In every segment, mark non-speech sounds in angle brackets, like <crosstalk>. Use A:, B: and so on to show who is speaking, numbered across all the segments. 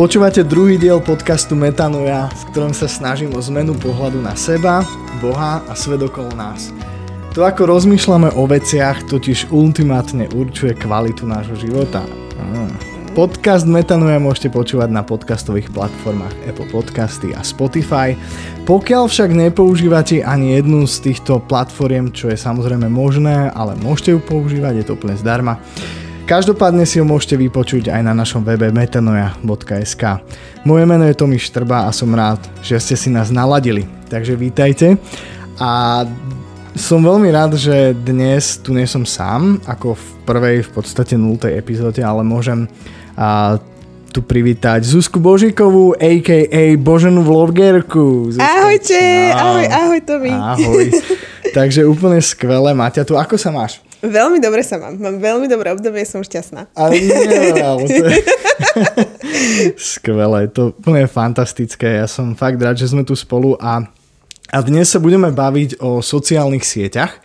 A: Počúvate druhý diel podcastu Metanoja, v ktorom sa snažím o zmenu pohľadu na seba, Boha a svet okolo nás. To, ako rozmýšľame o veciach, totiž ultimátne určuje kvalitu nášho života. Podcast Metanoja môžete počúvať na podcastových platformách Apple Podcasty a Spotify. Pokiaľ však nepoužívate ani jednu z týchto platform, čo je samozrejme možné, ale môžete ju používať, je to úplne zdarma, Každopádne si ho môžete vypočuť aj na našom webe metanoja.sk. Moje meno je Tomi Štrba a som rád, že ste si nás naladili. Takže vítajte a som veľmi rád, že dnes tu nie som sám, ako v prvej v podstate 0. epizóde, ale môžem a, tu privítať Zuzku Božikovú, a.k.a. Boženú vlogerku.
B: Zuzka. Ahojte, ahoj, ahoj Tomi.
A: Ahoj. Takže úplne skvelé, Maťa, tu ako sa máš?
B: Veľmi dobre sa mám. Mám veľmi dobré obdobie, som šťastná.
A: Ale nie, <laughs> ale to je... <laughs> Skvelé, to úplne fantastické. Ja som fakt rád, že sme tu spolu a, a dnes sa budeme baviť o sociálnych sieťach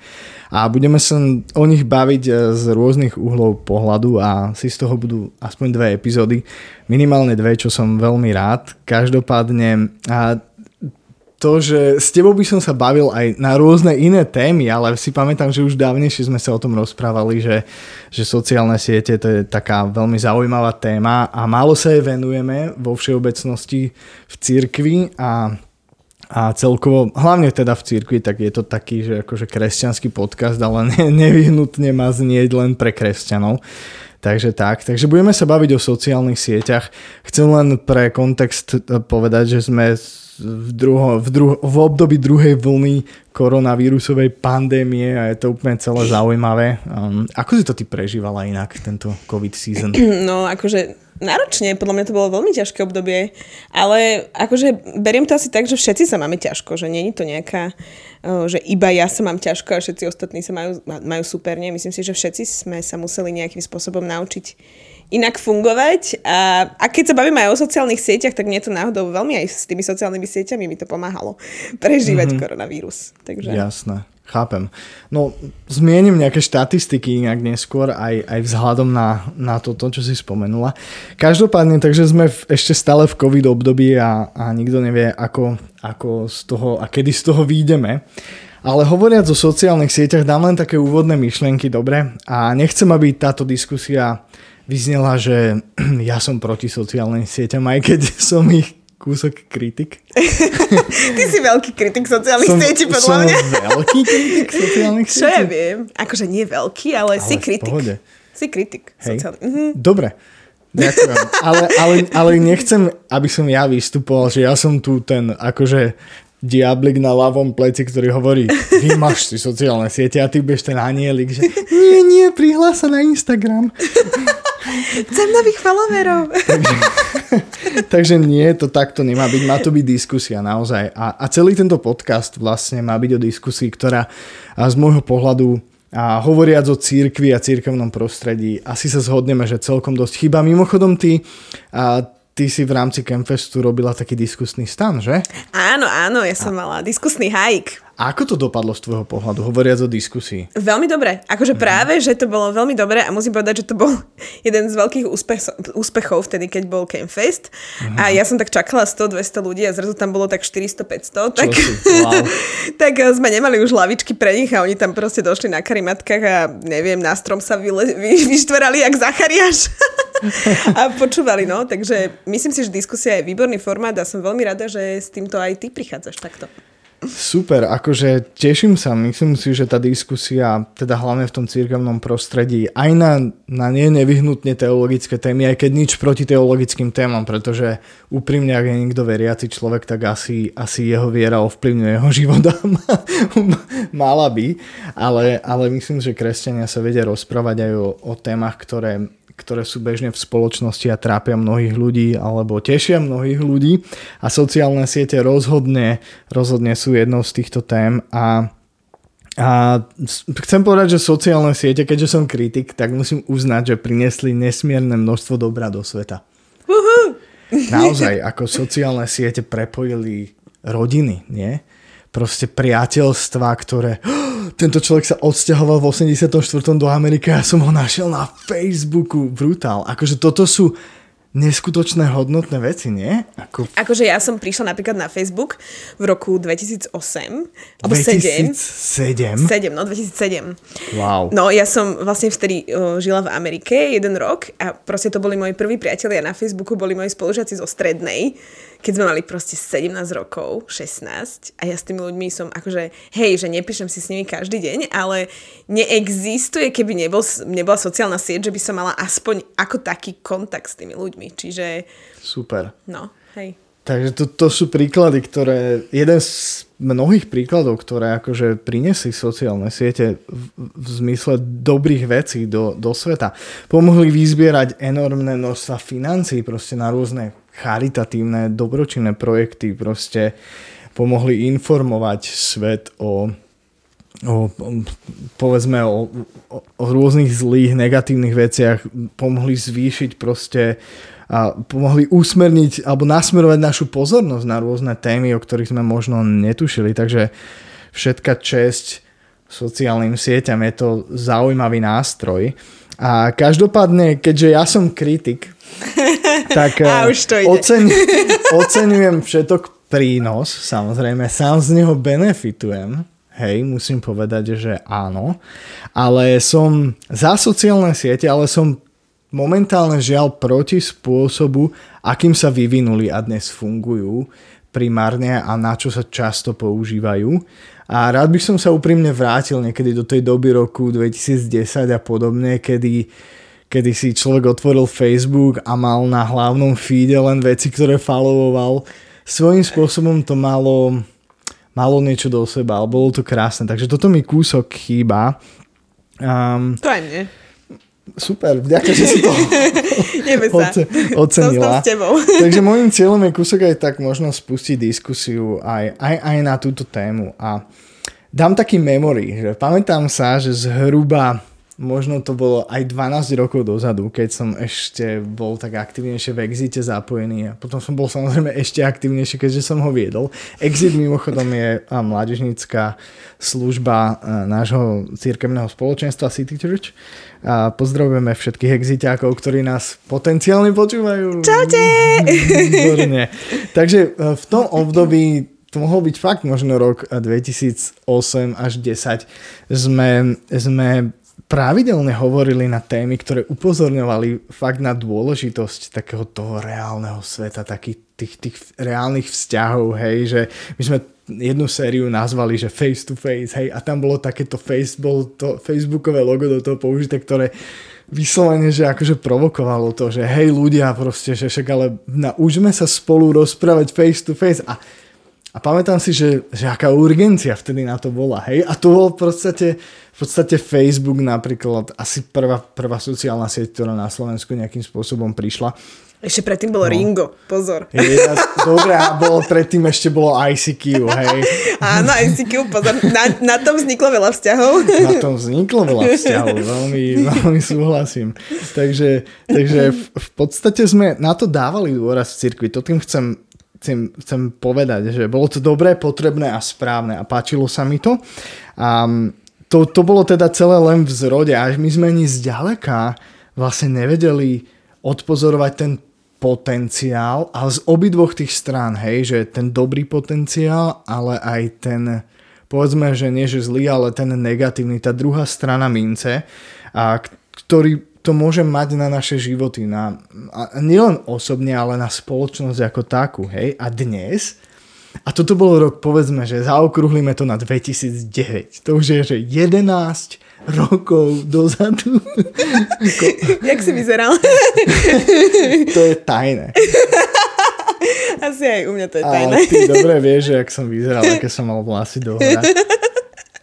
A: a budeme sa o nich baviť e, z rôznych uhlov pohľadu a si z toho budú aspoň dve epizódy, minimálne dve, čo som veľmi rád. Každopádne a to, že s tebou by som sa bavil aj na rôzne iné témy, ale si pamätám, že už dávnejšie sme sa o tom rozprávali, že, že sociálne siete to je taká veľmi zaujímavá téma a málo sa jej venujeme vo všeobecnosti v cirkvi a, a celkovo, hlavne teda v cirkvi, tak je to taký, že akože kresťanský podcast, ale <laughs> ne, nevyhnutne má znieť len pre kresťanov. Takže tak, takže budeme sa baviť o sociálnych sieťach. Chcem len pre kontext povedať, že sme v, druho, v, druho, v období druhej vlny koronavírusovej pandémie a je to úplne celé zaujímavé. Um, ako si to ty prežívala inak, tento COVID season? <clears throat>
B: No, akože náročne, podľa mňa to bolo veľmi ťažké obdobie, ale akože beriem to asi tak, že všetci sa máme ťažko, že není to nejaká, že iba ja sa mám ťažko a všetci ostatní sa majú, majú super, nie? Myslím si, že všetci sme sa museli nejakým spôsobom naučiť inak fungovať. A, a keď sa bavíme aj o sociálnych sieťach, tak mne to náhodou veľmi aj s tými sociálnymi sieťami mi to pomáhalo prežívať mm-hmm. koronavírus. Takže...
A: Jasné. Chápem. No, zmienim nejaké štatistiky inak neskôr, aj, aj vzhľadom na, na toto, čo si spomenula. Každopádne, takže sme v, ešte stále v COVID období a, a nikto nevie, ako, ako z toho a kedy z toho výjdeme. Ale hovoriac o sociálnych sieťach, dám len také úvodné myšlienky, dobre? A nechcem, aby táto diskusia vyznela, že <clears throat> ja som proti sociálnym sieťam, aj keď <laughs> som ich kúsok kritik.
B: Ty si veľký kritik sociálnych som, sietí, podľa mňa.
A: Som veľký kritik sociálnych sietí?
B: Čo ja viem. Akože nie veľký, ale, ale si kritik.
A: Pohode.
B: Si kritik
A: Hej. sociálny. Mhm. Dobre. Ďakujem. Ale, ale, ale nechcem, aby som ja vystupoval, že ja som tu ten akože diablik na ľavom pleci, ktorý hovorí, vymaš si sociálne siete a ty budeš ten anielik, že nie, nie, prihlás sa na Instagram.
B: Chcem nových followerov.
A: takže, takže nie, to takto nemá byť, má to byť diskusia naozaj. A, a celý tento podcast vlastne má byť o diskusii, ktorá z môjho pohľadu a hovoriac o církvi a církevnom prostredí, asi sa zhodneme, že celkom dosť chýba. Mimochodom, ty, a ty si v rámci Campfestu robila taký diskusný stan, že?
B: Áno, áno, ja som a... mala diskusný hike.
A: A ako to dopadlo z tvojho pohľadu, hovoriac o diskusii?
B: Veľmi dobre. Akože mm. práve, že to bolo veľmi dobre a musím povedať, že to bol <laughs> jeden z veľkých úspech, úspechov vtedy, keď bol Campfest. Mm. A ja som tak čakala 100-200 ľudí a zrazu tam bolo tak 400-500. Tak, <laughs> wow. tak eh, sme nemali už lavičky pre nich a oni tam proste došli na karimatkách a neviem, na strom sa vyle, vy, vyštverali jak Zachariáš. <laughs> a počúvali, no. Takže myslím si, že diskusia je výborný formát a som veľmi rada, že s týmto aj ty prichádzaš takto.
A: Super, akože teším sa, myslím si, že tá diskusia, teda hlavne v tom církevnom prostredí, aj na, na nie nevyhnutne teologické témy, aj keď nič proti teologickým témam, pretože úprimne, ak je niekto veriaci človek, tak asi, asi jeho viera ovplyvňuje jeho života. Mala by, ale, ale myslím, že kresťania sa vedia rozprávať aj o, o témach, ktoré ktoré sú bežne v spoločnosti a trápia mnohých ľudí alebo tešia mnohých ľudí a sociálne siete rozhodne, rozhodne sú jednou z týchto tém a a chcem povedať, že sociálne siete, keďže som kritik, tak musím uznať, že priniesli nesmierne množstvo dobra do sveta. Uh-huh. Naozaj, ako sociálne siete prepojili rodiny, nie? Proste priateľstva, ktoré tento človek sa odsťahoval v 84. do Ameriky a ja som ho našiel na Facebooku. Brutál. Akože toto sú neskutočné hodnotné veci, nie?
B: Ako... Akože ja som prišla napríklad na Facebook v roku 2008, alebo 2007. 7? 7, no 2007.
A: Wow.
B: No ja som vlastne vtedy uh, žila v Amerike jeden rok a proste to boli moji prví priatelia na Facebooku, boli moji spolužiaci zo strednej keď sme mali proste 17 rokov, 16 a ja s tými ľuďmi som akože, hej, že nepíšem si s nimi každý deň, ale neexistuje, keby nebol, nebola sociálna sieť, že by som mala aspoň ako taký kontakt s tými ľuďmi, čiže...
A: Super.
B: No, hej.
A: Takže to, to sú príklady, ktoré, jeden z mnohých príkladov, ktoré akože prinesli sociálne siete v, v zmysle dobrých vecí do, do sveta. Pomohli vyzbierať enormné množstva financií proste na rôzne charitatívne, dobročinné projekty proste pomohli informovať svet o, o povedzme o, o, o rôznych zlých, negatívnych veciach, pomohli zvýšiť proste a pomohli usmerniť alebo nasmerovať našu pozornosť na rôzne témy, o ktorých sme možno netušili. Takže všetka česť sociálnym sieťam je to zaujímavý nástroj. A každopádne, keďže ja som kritik, <laughs> tak
B: A už to ide. Oceň, <laughs>
A: oceňujem všetok prínos, samozrejme, sám z neho benefitujem, hej, musím povedať, že áno, ale som za sociálne siete, ale som momentálne žiaľ proti spôsobu, akým sa vyvinuli a dnes fungujú primárne a na čo sa často používajú. A rád by som sa úprimne vrátil niekedy do tej doby roku 2010 a podobne, kedy, kedy si človek otvoril Facebook a mal na hlavnom feede len veci, ktoré followoval. Svojím spôsobom to malo, malo niečo do seba, ale bolo to krásne. Takže toto mi kúsok chýba.
B: Um, to aj mne.
A: Super, vďaka, že si to <laughs> oce, ocenila.
B: S tebou. <laughs>
A: Takže môjim cieľom je kúsok aj tak možno spustiť diskusiu aj, aj, aj na túto tému. A dám taký memory, že pamätám sa, že zhruba možno to bolo aj 12 rokov dozadu, keď som ešte bol tak aktivnejšie v Exite zapojený a potom som bol samozrejme ešte aktivnejšie, keďže som ho viedol. Exit mimochodom je mládežnícká služba nášho církevného spoločenstva City Church. A pozdravujeme všetkých exitákov, ktorí nás potenciálne počúvajú.
B: Čaute!
A: Výborne. Takže e, v tom období to mohol byť fakt možno rok 2008 až 10 sme, sme pravidelne hovorili na témy, ktoré upozorňovali fakt na dôležitosť takého toho reálneho sveta, takých tých, tých reálnych vzťahov, hej, že my sme jednu sériu nazvali, že face to face, hej, a tam bolo takéto face, bol to facebookové logo do toho použité, ktoré vyslovene, že akože provokovalo to, že hej ľudia proste, že však ale naučme sa spolu rozprávať face to face a a pamätám si, že, že aká urgencia vtedy na to bola, hej? A to bol v podstate, v podstate Facebook napríklad asi prvá, prvá sociálna sieť, ktorá na Slovensku nejakým spôsobom prišla.
B: Ešte predtým bolo no. Ringo, pozor.
A: Je, <laughs> dobre, a bolo, predtým ešte bolo ICQ, hej.
B: Áno, ICQ, pozor, na, na tom vzniklo veľa vzťahov.
A: Na tom vzniklo veľa vzťahov, veľmi, veľmi súhlasím. Takže, takže v, v podstate sme na to dávali dôraz v cirkvi, to tým chcem chcem, chcem povedať, že bolo to dobré, potrebné a správne a páčilo sa mi to. A to, to bolo teda celé len v zrode, až my sme ani zďaleka vlastne nevedeli odpozorovať ten potenciál, ale z obidvoch tých strán, hej, že ten dobrý potenciál, ale aj ten, povedzme, že nie že zlý, ale ten negatívny, tá druhá strana mince, a ktorý to môže mať na naše životy, na, a nielen osobne, ale na spoločnosť ako takú, hej. A dnes, a toto bol rok, povedzme, že zaokrúhlime to na 2009. To už je, že 11 rokov dozadu. <laughs>
B: Jak si vyzeral?
A: to je tajné.
B: Asi aj u mňa to je tajné.
A: A ty dobre vieš, že ak som vyzeral, aké som mal vlasy do hora. <laughs>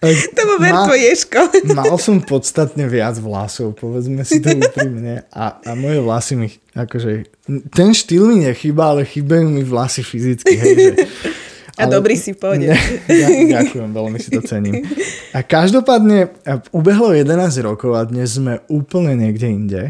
A: <laughs>
B: To bol Verko Ješko. <laughs>
A: Mal som podstatne viac vlasov, povedzme si to <laughs> úprimne. A, a moje vlasy mi, akože, ten štýl mi nechýba, ale chýbajú mi vlasy fyzicky, hej, že,
B: a ale, dobrý si v
A: Ne, ja, ďakujem, veľmi si to cením. A každopádne ubehlo 11 rokov a dnes sme úplne niekde inde.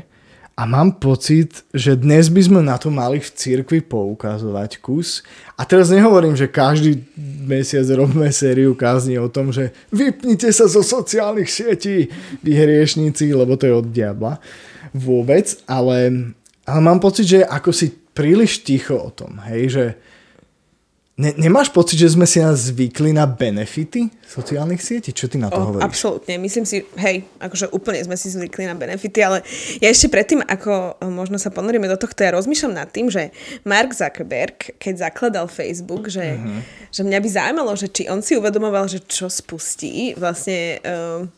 A: A mám pocit, že dnes by sme na to mali v cirkvi poukazovať kus. A teraz nehovorím, že každý mesiac robíme sériu kázni o tom, že vypnite sa zo sociálnych sietí, vy hriešníci, lebo to je od diabla. Vôbec, ale, ale mám pocit, že ako si príliš ticho o tom, hej, že Ne, nemáš pocit, že sme si nás zvykli na benefity sociálnych sietí? Čo ty na to oh, hovoríš?
B: Absolútne. Myslím si, hej, akože úplne sme si zvykli na benefity, ale ja ešte predtým, ako možno sa ponoríme do tohto, ja rozmýšľam nad tým, že Mark Zuckerberg, keď zakladal Facebook, že, uh-huh. že mňa by zaujímalo, že či on si uvedomoval, že čo spustí vlastne uh,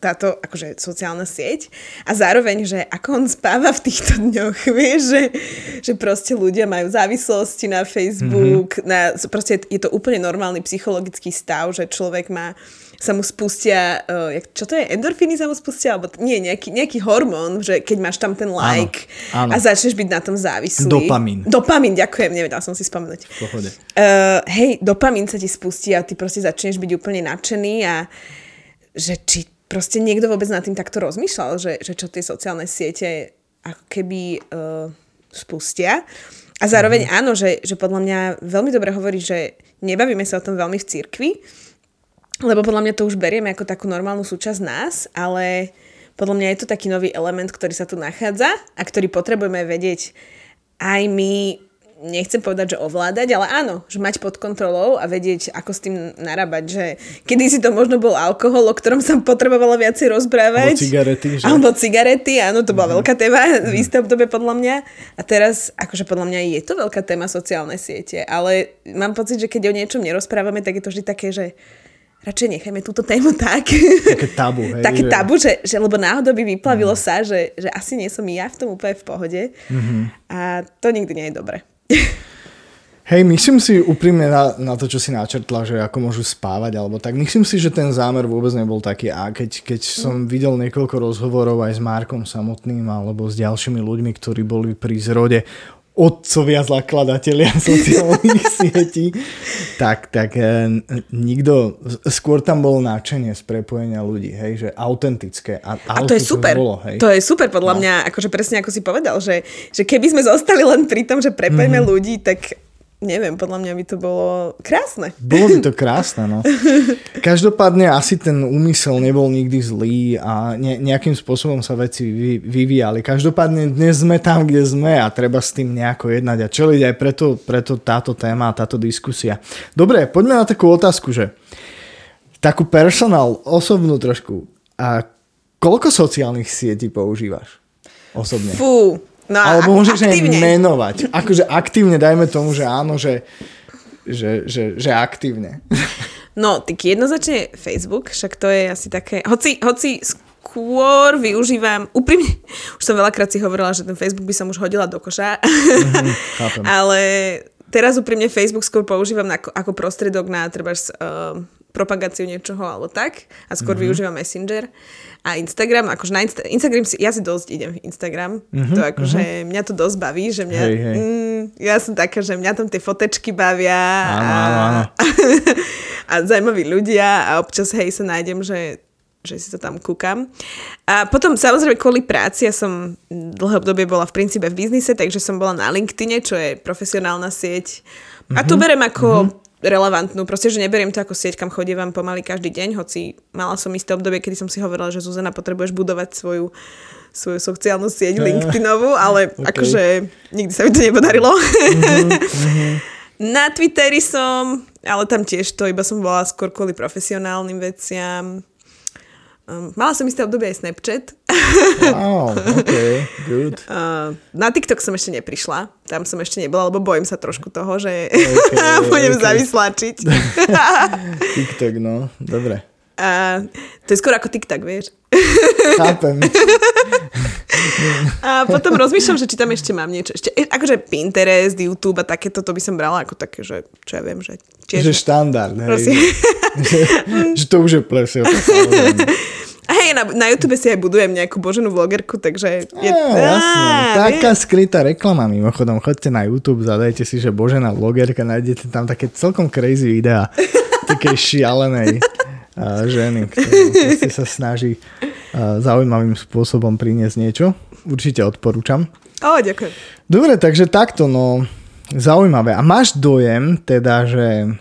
B: táto akože sociálna sieť a zároveň, že ako on spáva v týchto dňoch, <laughs> vieš, že, že proste ľudia majú závislosti na Facebook, mm-hmm. na, proste je to úplne normálny psychologický stav, že človek má sa mu spustia, uh, čo to je, endorfíny sa mu spustia, alebo nie, nejaký, nejaký hormón, že keď máš tam ten like áno, áno. a začneš byť na tom závislý.
A: Dopamín.
B: Dopamín, ďakujem, nevedela som si spomenúť. Uh, hej, dopamín sa ti spustí a ty proste začneš byť úplne nadšený a že či proste niekto vôbec nad tým takto rozmýšľal, že, že čo tie sociálne siete ako keby uh, spustia. A zároveň mm. áno, že, že podľa mňa veľmi dobre hovorí, že nebavíme sa o tom veľmi v cirkvi, lebo podľa mňa to už berieme ako takú normálnu súčasť nás, ale podľa mňa je to taký nový element, ktorý sa tu nachádza a ktorý potrebujeme vedieť aj my nechcem povedať, že ovládať, ale áno, že mať pod kontrolou a vedieť, ako s tým narábať, že kedy si to možno bol alkohol, o ktorom sa potrebovalo viacej rozprávať.
A: Alebo cigarety, že?
B: Alebo cigarety, áno, to bola mm. veľká téma v mhm. isté obdobie podľa mňa. A teraz, akože podľa mňa je to veľká téma sociálne siete, ale mám pocit, že keď o niečom nerozprávame, tak je to vždy také, že radšej nechajme túto tému tak.
A: Také tabu, hej.
B: Také že... tabu, že, že lebo náhodou by vyplavilo mm. sa, že, že asi nie som ja v tom úplne v pohode. Mm-hmm. A to nikdy nie je dobre. <laughs>
A: Hej, myslím si úprimne na, na to, čo si načrtla, že ako môžu spávať alebo tak. Myslím si, že ten zámer vôbec nebol taký. A keď, keď som mm. videl niekoľko rozhovorov aj s Markom samotným alebo s ďalšími ľuďmi, ktorí boli pri zrode otcovia zakladatelia <laughs> sociálnych sietí, tak, tak e, nikto, skôr tam bolo náčenie z prepojenia ľudí, hej, že autentické.
B: A, a to je super, bolo, hej. to je super podľa no. mňa, akože presne ako si povedal, že, že keby sme zostali len pri tom, že prepojíme mm-hmm. ľudí, tak neviem, podľa mňa by to bolo krásne.
A: Bolo by to <laughs> krásne, no. Každopádne asi ten úmysel nebol nikdy zlý a ne, nejakým spôsobom sa veci vy, vyvíjali. Každopádne dnes sme tam, kde sme a treba s tým nejako jednať a čeliť aj preto, preto táto téma a táto diskusia. Dobre, poďme na takú otázku, že takú personál, osobnú trošku. A koľko sociálnych sietí používaš osobne?
B: Fú,
A: No, Alebo môžeš aj menovať. Akože aktívne dajme tomu, že áno, že, že, že, že aktívne.
B: No, tak jednoznačne Facebook, však to je asi také... Hoci, hoci skôr využívam, úprimne, <laughs> už som veľakrát si hovorila, že ten Facebook by som už hodila do koša, mm-hmm, <laughs> ale teraz úprimne Facebook skôr používam ako, ako prostredok na treba uh, propagáciu niečoho alebo tak a skôr mm-hmm. využívam Messenger a Instagram, akože na Insta- Instagram si, ja si dosť idem v Instagram, mm-hmm, to akože mm-hmm. mňa to dosť baví, že mňa, hej, hej. Mm, ja som taká, že mňa tam tie fotečky bavia áno, a, áno, áno. <laughs> a zaujímaví ľudia a občas hej sa nájdem, že že si to tam kúkam. A potom samozrejme kvôli práci, ja som dlhé obdobie bola v princípe v biznise, takže som bola na LinkedIne, čo je profesionálna sieť. A tu mhm, berem ako mm-hmm relevantnú, proste, že neberiem to ako sieť, kam chodievam pomaly každý deň, hoci mala som isté obdobie, kedy som si hovorila, že Zuzana, potrebuješ budovať svoju, svoju sociálnu sieť LinkedInovú, ale okay. akože nikdy sa mi to nepodarilo. Mm-hmm. Na Twitteri som, ale tam tiež to iba som bola skôr kvôli profesionálnym veciam. Um, mala som isté obdobie aj Snapchat.
A: Wow, okay, good.
B: Uh, <laughs> na TikTok som ešte neprišla. Tam som ešte nebola, lebo bojím sa trošku toho, že okay, <laughs> budem okay. zavyslačiť. <laughs>
A: TikTok, no, dobre.
B: A to je skôr ako TikTok, vieš.
A: Chápem.
B: A potom rozmýšľam, že či tam ešte mám niečo. Ešte, e, akože Pinterest, YouTube a takéto, to by som brala ako také, že čo ja viem, že...
A: Tiež... Že štandard, hej. že, <laughs> že to už je plesio.
B: Hej, na, na YouTube si aj budujem nejakú boženú vlogerku, takže... Je...
A: Á, jasné, taká skrytá reklama mimochodom. Chodte na YouTube, zadajte si, že božená vlogerka, nájdete tam také celkom crazy videá. Také šialenej ženy, ktorá sa snaží zaujímavým spôsobom priniesť niečo. Určite odporúčam.
B: O, ďakujem.
A: Dobre, takže takto, no zaujímavé. A máš dojem, teda, že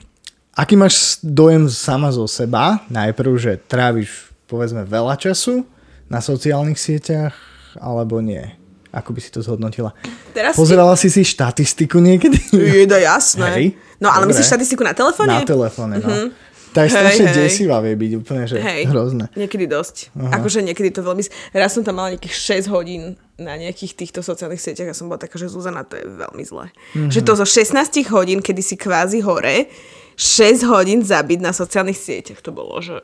A: aký máš dojem sama zo seba? Najprv, že tráviš povedzme veľa času na sociálnych sieťach, alebo nie? Ako by si to zhodnotila?
B: Teraz
A: Pozerala si si štatistiku niekedy?
B: Je to jasné.
A: Hej,
B: no ale
A: dobre.
B: myslíš štatistiku na telefóne?
A: Na telefóne, no.
B: Mhm.
A: Tá je strašne
B: hej.
A: desivá, vie byť úplne, že
B: Hej,
A: hrozné.
B: niekedy dosť. Aha. Akože niekedy to veľmi... Raz som tam mala nejakých 6 hodín na nejakých týchto sociálnych sieťach a som bola taká, že Zuzana, to je veľmi zlé. Mm-hmm. Že to zo 16 hodín, kedy si kvázi hore, 6 hodín zabiť na sociálnych sieťach, to bolo, že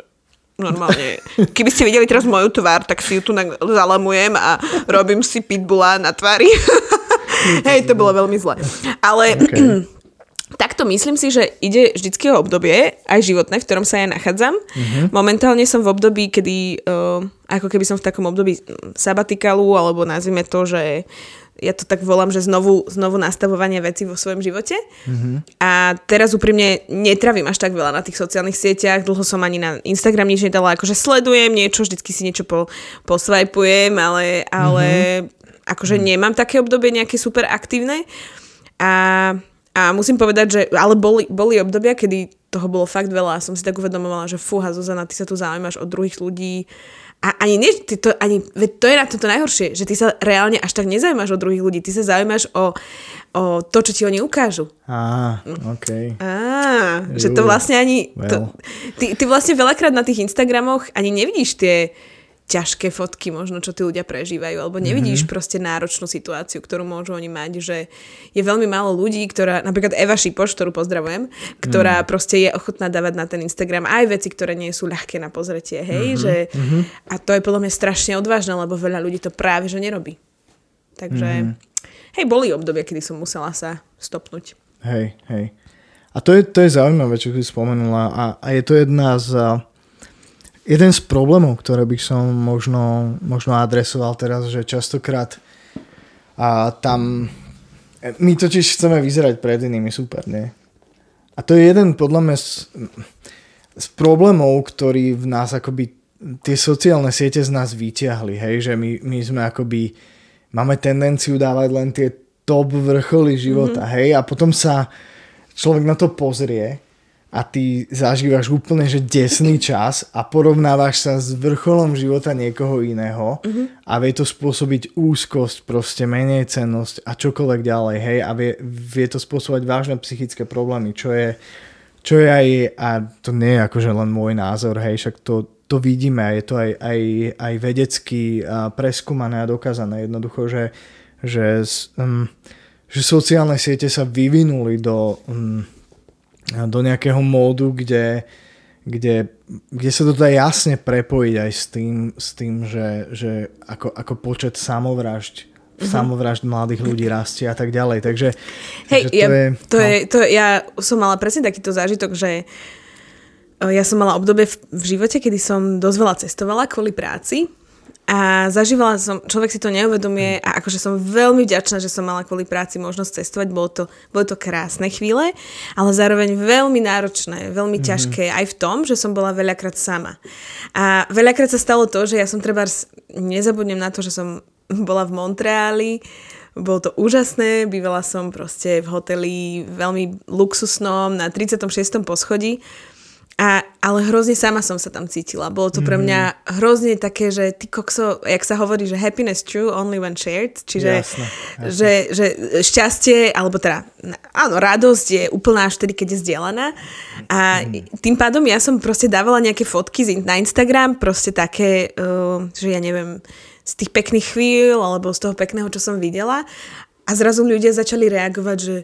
B: normálne. <laughs> Keby ste videli teraz moju tvár, tak si ju tu zalamujem a robím si pitbula na tvári. <laughs> Hej, to bolo veľmi zlé. Ale
A: Okay. <clears throat>
B: Takto myslím si, že ide vždycky o obdobie, aj životné, v ktorom sa ja nachádzam.
A: Mhm.
B: Uh-huh. Momentálne som v období, kedy, uh, ako keby som v takom období sabatikalu, alebo nazvime to, že ja to tak volám, že znovu, znovu nastavovanie veci vo svojom živote. Uh-huh. A teraz úprimne netravím až tak veľa na tých sociálnych sieťach, dlho som ani na Instagram nič nedala, akože sledujem niečo, vždycky si niečo po, posvajpujem, ale, ale uh-huh. akože nemám také obdobie nejaké super aktívne. A a musím povedať, že ale boli, boli obdobia, kedy toho bolo fakt veľa a som si tak uvedomovala, že fúha, Zuzana, ty sa tu zaujímaš od druhých ľudí. A ani nie, ty to, ani, veď to je na toto najhoršie, že ty sa reálne až tak nezaujímaš o druhých ľudí, ty sa zaujímaš o, o to, čo ti oni ukážu.
A: Á, OK.
B: Á, že to vlastne ani...
A: well.
B: To, ty, ty vlastne veľakrát na tých Instagramoch ani nevidíš tie ťažké fotky možno, čo tí ľudia prežívajú, alebo nevidíš mm-hmm. proste náročnú situáciu, ktorú môžu oni mať, že je veľmi málo ľudí, ktorá, napríklad Eva Šipoš, ktorú pozdravujem, ktorá mm. proste je ochotná dávať na ten Instagram aj veci, ktoré nie sú ľahké na pozretie, hej, mm-hmm. že mm-hmm. a to je podľa mňa strašne odvážne, lebo veľa ľudí to práve, že nerobí. Takže, mm-hmm. hej, boli obdobia, kedy som musela sa stopnúť.
A: Hej, hej. A to je, to je zaujímavé, čo si spomenula a, a je to jedna z jeden z problémov, ktoré by som možno, možno adresoval teraz, že častokrát a tam my totiž chceme vyzerať pred inými super, nie? A to je jeden podľa mňa z, z problémov, ktorý v nás akoby tie sociálne siete z nás vyťahli, hej, že my, my sme akoby máme tendenciu dávať len tie top vrcholy života, mm-hmm. hej, a potom sa človek na to pozrie a ty zažívaš úplne že desný čas a porovnávaš sa s vrcholom života niekoho iného mm-hmm. a vie to spôsobiť úzkosť, proste menej cennosť a čokoľvek ďalej, hej, a vie, vie to spôsobovať vážne psychické problémy, čo je, čo je aj, a to nie je akože len môj názor, hej, však to, to vidíme a je to aj, aj, aj vedecky preskúmané a dokázané jednoducho, že, že, um, že sociálne siete sa vyvinuli do... Um, do nejakého módu, kde, kde, kde sa to dá jasne prepojiť aj s tým, s tým že, že ako, ako počet samovražd mm-hmm. samovražd mladých ľudí rastie a tak ďalej. Takže,
B: Hej,
A: takže to,
B: ja,
A: je,
B: to,
A: no.
B: je, to je, ja som mala presne takýto zážitok, že o, ja som mala obdobie v, v živote, kedy som dosť veľa cestovala kvôli práci a zažívala som, človek si to neuvedomie a akože som veľmi vďačná, že som mala kvôli práci možnosť cestovať, bolo to, boli to krásne chvíle, ale zároveň veľmi náročné, veľmi mm-hmm. ťažké aj v tom, že som bola veľakrát sama. A veľakrát sa stalo to, že ja som treba, nezabudnem na to, že som <laughs> bola v Montreali, bolo to úžasné, bývala som proste v hoteli veľmi luxusnom na 36. poschodí a, ale hrozne sama som sa tam cítila. Bolo to pre mňa hrozne také, že ty kokso, jak sa hovorí, že happiness true only when shared, čiže
A: Jasné, jasné.
B: Že, že šťastie, alebo teda, áno, radosť je úplná až vtedy, keď je zdieľaná. A tým pádom ja som proste dávala nejaké fotky na Instagram, proste také, uh, že ja neviem, z tých pekných chvíľ, alebo z toho pekného, čo som videla. A zrazu ľudia začali reagovať, že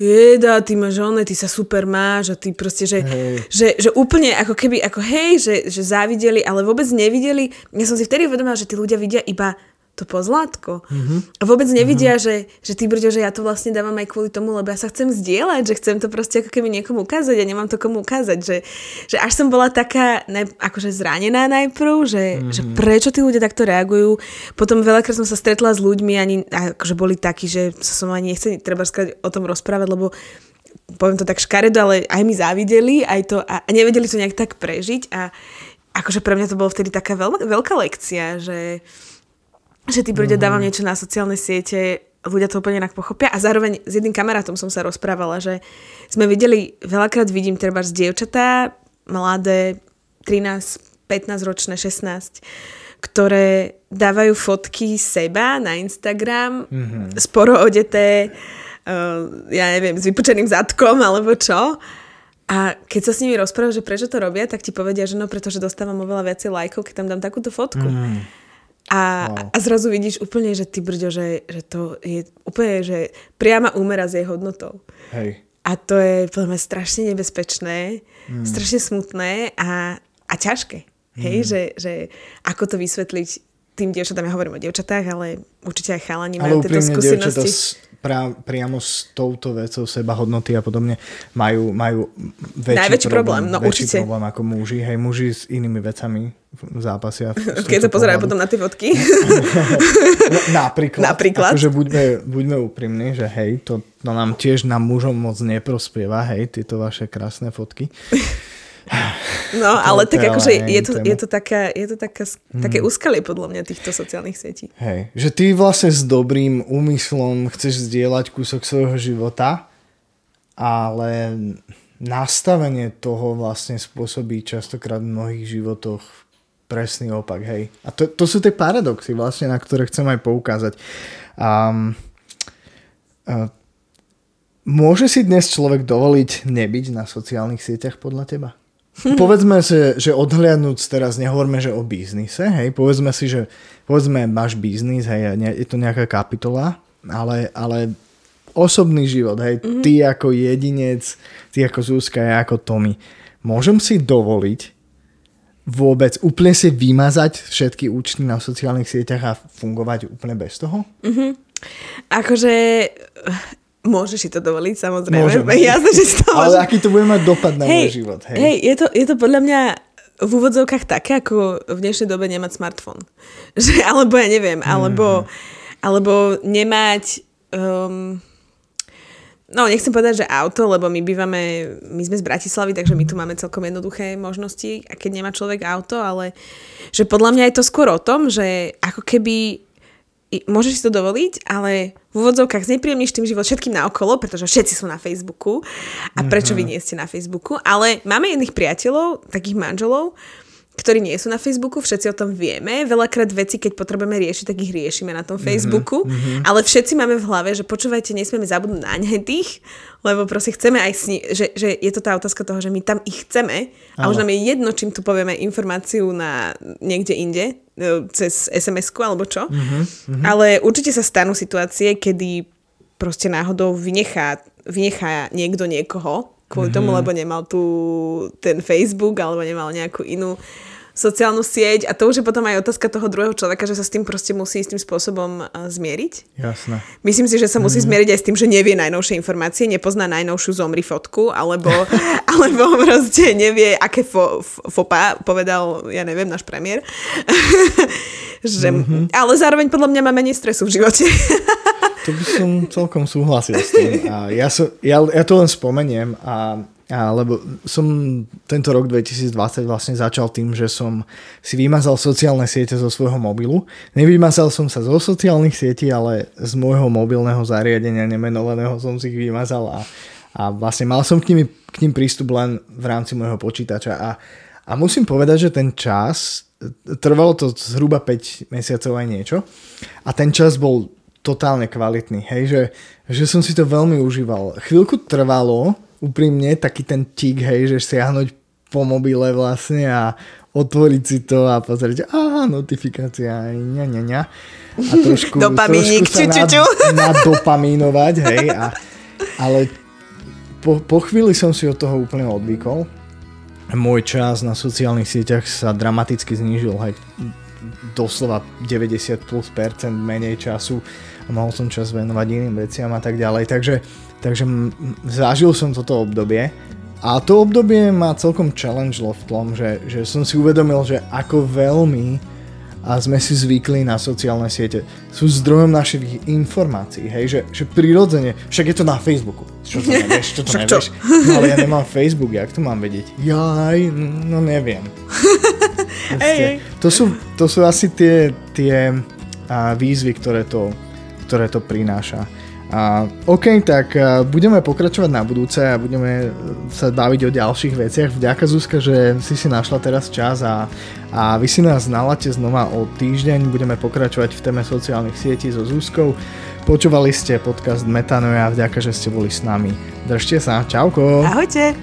B: jeda, ty máš one, ty sa super máš a ty proste, že, že, že úplne ako keby, ako hej, že, že závideli, ale vôbec nevideli. Ja som si vtedy uvedomila, že tí ľudia vidia iba to pozlátko. Mm-hmm. A vôbec nevidia, mm-hmm. že, že ty brďo, že ja to vlastne dávam aj kvôli tomu, lebo ja sa chcem zdieľať, že chcem to proste ako keby niekomu ukázať a nemám to komu ukázať. Že, že až som bola taká ne, akože zranená najprv, že, mm-hmm. že prečo tí ľudia takto reagujú. Potom veľakrát som sa stretla s ľuďmi, ani akože boli takí, že som ani nechcel treba o tom rozprávať, lebo poviem to tak škaredo, ale aj mi závideli, aj to a, a nevedeli to nejak tak prežiť a akože pre mňa to bolo vtedy taká veľ, veľká lekcia, že že ty brďo dávam niečo na sociálne siete, ľudia to úplne inak pochopia a zároveň s jedným kamarátom som sa rozprávala, že sme videli, veľakrát vidím treba z dievčatá, mladé, 13, 15 ročné, 16, ktoré dávajú fotky seba na Instagram, mm-hmm. sporo odeté, uh, ja neviem, s vypučeným zadkom alebo čo. A keď sa s nimi rozprávaš, že prečo to robia, tak ti povedia, že no pretože dostávam oveľa viacej lajkov, keď tam dám takúto fotku. Mm. A, wow. a zrazu vidíš úplne, že ty brďo, že, že to je úplne, že priama úmera s jej hodnotou.
A: Hej.
B: A to je podľa mňa strašne nebezpečné, mm. strašne smutné a, a ťažké. Mm. Hej, že, že ako to vysvetliť tým dievčatám, ja hovorím o dievčatách, ale určite aj chalani majú tieto skúsenosti.
A: Pra, priamo s touto vecou seba hodnoty a podobne majú, majú väčší
B: Najväčší problém, problém no
A: väčší
B: určite.
A: problém ako muži. Hej, muži s inými vecami zápasia. <laughs>
B: Keď sa pozerajú potom na tie fotky. <laughs>
A: Napríklad.
B: Napríklad.
A: Akože buďme, buďme úprimní, že hej, to, to nám tiež nám mužom moc neprospieva, hej, tieto vaše krásne fotky. <laughs>
B: No, <laughs> ale tak akože je to, je to, taká, je to taká, mm. také úskalie podľa mňa týchto sociálnych sietí.
A: Hej, že ty vlastne s dobrým úmyslom chceš zdieľať kúsok svojho života, ale nastavenie toho vlastne spôsobí častokrát v mnohých životoch presný opak, hej. A to, to sú tie paradoxy vlastne, na ktoré chcem aj poukázať. Um, uh, môže si dnes človek dovoliť nebyť na sociálnych sieťach podľa teba? <laughs> povedzme si, že odhliadnúť teraz, nehovorme, že o biznise, hej, povedzme si, že povedzme máš biznis, hej, je to nejaká kapitola, ale, ale osobný život, hej, mm-hmm. ty ako jedinec, ty ako Zuzka, ja ako Tommy, môžem si dovoliť vôbec úplne si vymazať všetky účty na sociálnych sieťach a fungovať úplne bez toho?
B: Mm-hmm. Akože Môžeš si to dovoliť, samozrejme. Môžeme. <laughs> Jasne, že si to
A: Ale aký to bude mať dopad na hej, môj život.
B: Hej, hej je, to, je to podľa mňa v úvodzovkách také, ako v dnešnej dobe nemať smartfón. <laughs> Že, alebo ja neviem, alebo, mm. alebo nemať... Um, no, nechcem povedať, že auto, lebo my bývame, my sme z Bratislavy, takže my tu máme celkom jednoduché možnosti, a keď nemá človek auto, ale že podľa mňa je to skôr o tom, že ako keby môžeš si to dovoliť, ale v úvodzovkách znepríjemníš tým život všetkým naokolo, pretože všetci sú na Facebooku a prečo vy mhm. nie ste na Facebooku, ale máme jedných priateľov, takých manželov, ktorí nie sú na Facebooku, všetci o tom vieme. Veľakrát veci, keď potrebujeme riešiť, tak ich riešime na tom mhm, Facebooku. Mm-hmm. Ale všetci máme v hlave, že počúvajte, nesmieme zabudnúť na tých, lebo proste chceme aj sni- že, že je to tá otázka toho, že my tam ich chceme a už nám je jedno, čím tu povieme informáciu na niekde inde, e, cez SMS-ku alebo čo. Mm-hmm. Ale určite sa stanú situácie, kedy proste náhodou vynechá, vynechá niekto niekoho kvôli mm-hmm. tomu, lebo nemal tu ten Facebook alebo nemal nejakú inú sociálnu sieť a to už je potom aj otázka toho druhého človeka, že sa s tým proste musí istým spôsobom zmieriť.
A: Jasné.
B: Myslím si, že sa musí mm. zmieriť aj s tým, že nevie najnovšie informácie, nepozná najnovšiu zomri fotku, alebo, <laughs> alebo proste nevie, aké fo, fopa povedal, ja neviem, náš premiér. <laughs> že, mm-hmm. Ale zároveň podľa mňa má menej stresu v živote.
A: to by som celkom súhlasil s tým. A ja, so, ja, ja to len spomeniem a a, lebo som tento rok 2020 vlastne začal tým, že som si vymazal sociálne siete zo svojho mobilu. Nevymazal som sa zo sociálnych sietí, ale z môjho mobilného zariadenia nemenovaného som si ich vymazal a, a vlastne mal som k, nimi, k ním prístup len v rámci môjho počítača. A, a musím povedať, že ten čas, trvalo to zhruba 5 mesiacov aj niečo a ten čas bol totálne kvalitný, hej, že, že som si to veľmi užíval. Chvíľku trvalo, úprimne taký ten tik, hej, že siahnuť po mobile vlastne a otvoriť si to a pozrieť, aha, notifikácia, ňa, ňa, ňa. A <laughs> trošku,
B: Dopamínik,
A: trošku sa nad, nadopamínovať, hej. A, <laughs> ale po, po chvíli som si od toho úplne odvykol. Môj čas na sociálnych sieťach sa dramaticky znížil, hej. Doslova 90 plus percent menej času a mohol som čas venovať iným veciam a tak ďalej. Takže Takže zažil som toto obdobie a to obdobie ma celkom challenge v tom, že, že som si uvedomil, že ako veľmi a sme si zvykli na sociálne siete. Sú zdrojom našich informácií, hej, že, že prirodzene, však je to na Facebooku. Čo to <laughs> nevieš, čo to nevieš? No ale ja nemám Facebook, jak to mám vedieť? Jaj, no neviem. <laughs> Proste, to, sú, to sú asi tie, tie a, výzvy, ktoré to, ktoré to prináša. A, OK, tak budeme pokračovať na budúce a budeme sa baviť o ďalších veciach. Vďaka Zuzka, že si si našla teraz čas a, a vy si nás naláte znova o týždeň. Budeme pokračovať v téme sociálnych sietí so Zuzkou. Počúvali ste podcast Metanoja a vďaka, že ste boli s nami. Držte sa, čauko.
B: Ahojte.